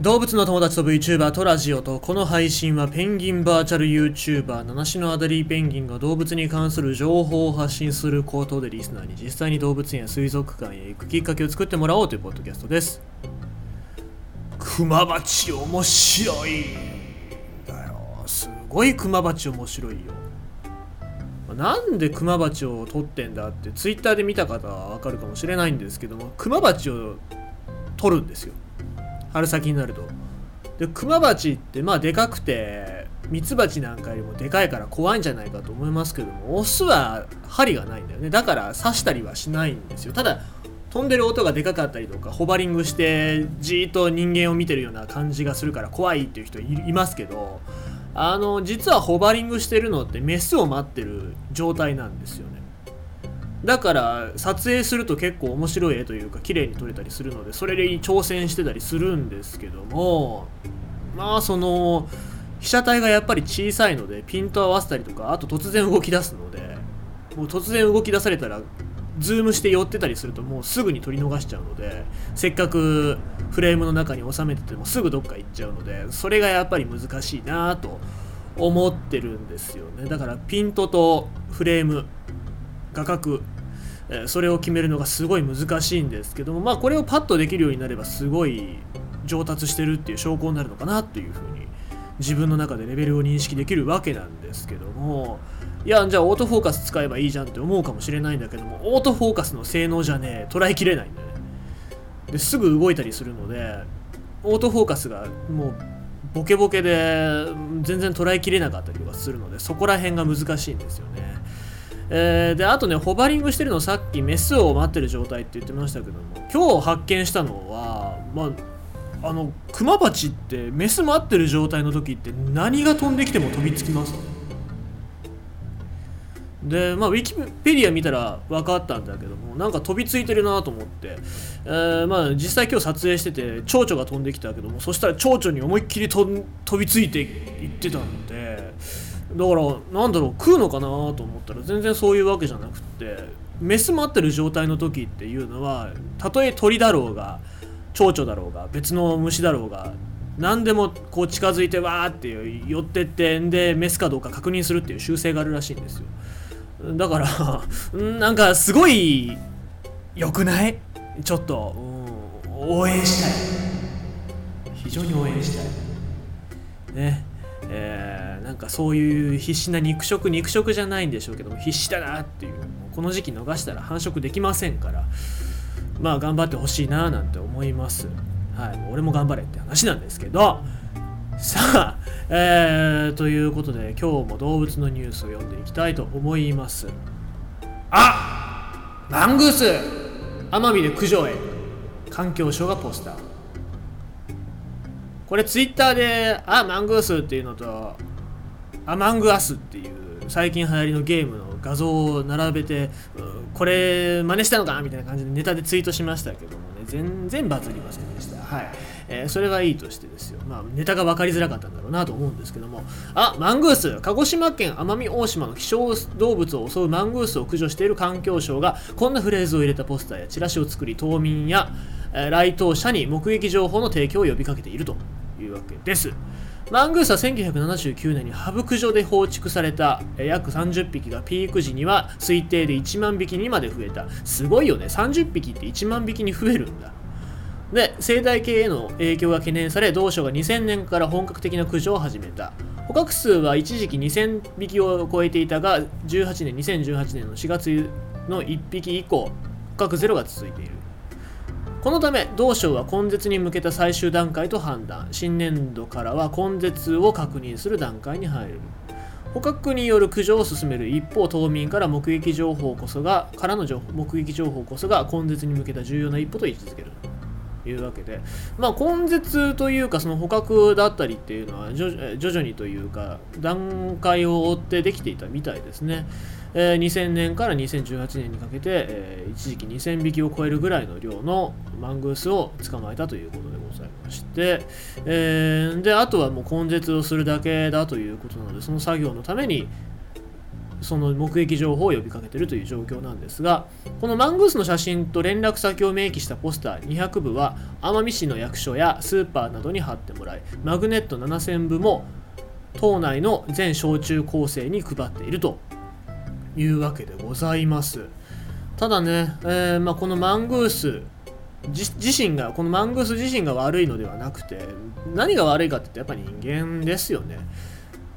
動物の友達と VTuber とラジオとこの配信はペンギンバーチャル YouTuber 七種のアダリーペンギンが動物に関する情報を発信することでリスナーに実際に動物園や水族館へ行くきっかけを作ってもらおうというポッドキャストです。クマバチ面白いだよ。すごいクマバチ面白いよ。なんでクマバチを取ってんだってツイッターで見た方はわかるかもしれないんですけどもクマバチを取るんですよ。春先になると。でクマバチってまあでかくてミツバチなんかよりもでかいから怖いんじゃないかと思いますけどもオスは針がないんだよね。だから刺したりはしないんですよ。ただ飛んでる音がでかかったりとかホバリングしてじーっと人間を見てるような感じがするから怖いっていう人いますけどあの実はホバリングしてるのってメスを待ってる状態なんですよね。だから撮影すると結構面白い絵というか綺麗に撮れたりするのでそれに挑戦してたりするんですけどもまあその被写体がやっぱり小さいのでピント合わせたりとかあと突然動き出すのでもう突然動き出されたらズームして寄ってたりするともうすぐに撮り逃しちゃうのでせっかくフレームの中に収めててもすぐどっか行っちゃうのでそれがやっぱり難しいなと思ってるんですよね。だからピントとフレーム画角それを決めるのがすごい難しいんですけどもまあこれをパッとできるようになればすごい上達してるっていう証拠になるのかなっていうふうに自分の中でレベルを認識できるわけなんですけどもいやじゃあオートフォーカス使えばいいじゃんって思うかもしれないんだけどもオートフォーカスの性能じゃねえ捉えきれないんだよね。ですぐ動いたりするのでオートフォーカスがもうボケボケで全然捉えきれなかったりとかするのでそこら辺が難しいんですよね。えー、であとねホバリングしてるのさっきメスを待ってる状態って言ってましたけども。今日発見したのはまああのクマバチってメス待ってる状態の時って何が飛んできても飛びつきますでまあウィキペディア見たら分かったんだけどもなんか飛びついてるなと思って、えー、まあ実際今日撮影してて蝶々が飛んできたけどもそしたら蝶々に思いっきり飛びついていってたのでだからなんだろう食うのかなと思ったら全然そういうわけじゃなくってメス待ってる状態の時っていうのはたとえ鳥だろうが蝶々だろうが別の虫だろうが何でもこう近づいてわーって寄ってってんでメスかどうか確認するっていう習性があるらしいんですよ。だから なんかすごい良くない？ちょっと、うん、応援したい。非常に応援したい。ね。えー、なんかそういう必死な肉食肉食じゃないんでしょうけども必死だなっていうこの時期逃したら繁殖できませんからまあ頑張ってほしいななんて思います。はいも俺も頑張れって話なんですけど。さあ、えー、ということで今日も動物のニュースを読んでいきたいと思います。あマングース奄美で駆除へ。環境省がポスター。これツイッターで「あマングース」っていうのと「アマングアス」っていう最近流行りのゲームの画像を並べてこれ真似したのかみたいな感じでネタでツイートしましたけどもね全然バズりませんでした。はい、えー、それはいいとしてですよ。まあネタが分かりづらかったんだろうなと思うんですけども。あマングース。鹿児島県奄美大島の希少動物を襲うマングースを駆除している環境省がこんなフレーズを入れたポスターやチラシを作り島民や来島者に目撃情報の提供を呼びかけていると。いうわけです。マングースは1979年にハブ駆除で放逐された約30匹がピーク時には推定で1万匹にまで増えた。すごいよね。30匹って1万匹に増えるんだ。で、生態系への影響が懸念され、同省が2000年から本格的な駆除を始めた。捕獲数は一時期2000匹を超えていたが、18年、2018年の4月の1匹以降、捕獲ゼロが続いている。このため同省は根絶に向けた最終段階と判断。新年度からは根絶を確認する段階に入る。捕獲による駆除を進める一方島民から目撃情報こそがからの目撃情報こそが根絶に向けた重要な一歩と位置づける。というわけでまあ根絶というかその捕獲だったりっていうのは徐々にというか段階を追ってできていたみたいですね。えー、2000年から2018年にかけて、えー、一時期2000匹を超えるぐらいの量のマングースを捕まえたということでございまして、えー、であとはもう根絶をするだけだということなのでその作業のためにその目撃情報を呼びかけているという状況なんですがこのマングースの写真と連絡先を明記したポスター200部は奄美市の役所やスーパーなどに貼ってもらいマグネット7000部も島内の全小中高生に配っているというわけでございます。ただね、えー、まあ、このマングース自身がこのマングース自身が悪いのではなくて何が悪いかって言ってやっぱり人間ですよね。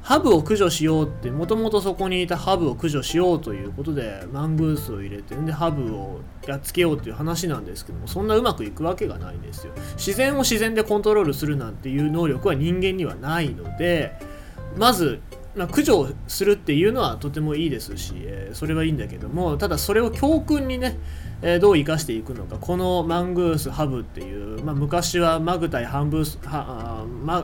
ハブを駆除しようってもともとそこにいたハブを駆除しようということでマングースを入れてでハブをやっつけようっていう話なんですけどもそんなうまくいくわけがないんですよ。自然を自然でコントロールするなんていう能力は人間にはないのでまずまあ、駆除するっていうのはとてもいいですし、えー、それはいいんだけどもただそれを教訓にね、えー、どう生かしていくのか。このマングースハブっていう、まあ、昔はマグ対ハンブースはマ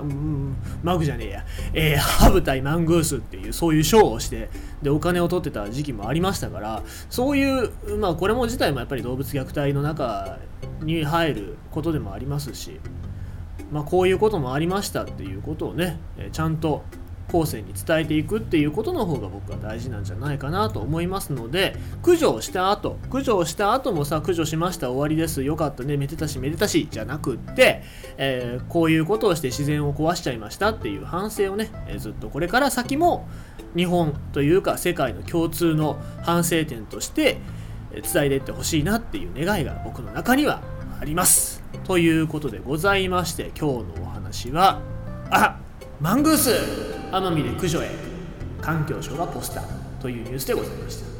マグじゃねえや、えー、ハブ対マングースっていうそういうショーをしてでお金を取ってた時期もありましたからそういうまあこれも自体もやっぱり動物虐待の中に入ることでもありますしまあ、こういうこともありましたっていうことをね、えちゃんと後世に伝えていくっていうことの方が僕は大事なんじゃないかなと思いますので駆除をした後駆除をした後もさ駆除しました終わりですよかったねめでたしめでたしじゃなくって、えー、こういうことをして自然を壊しちゃいましたっていう反省をね、えー、ずっとこれから先も日本というか世界の共通の反省点として伝えていってほしいなっていう願いが僕の中にはあります。ということでございまして今日のお話はあマングース奄美で駆除へ環境省がポスターというニュースでございました。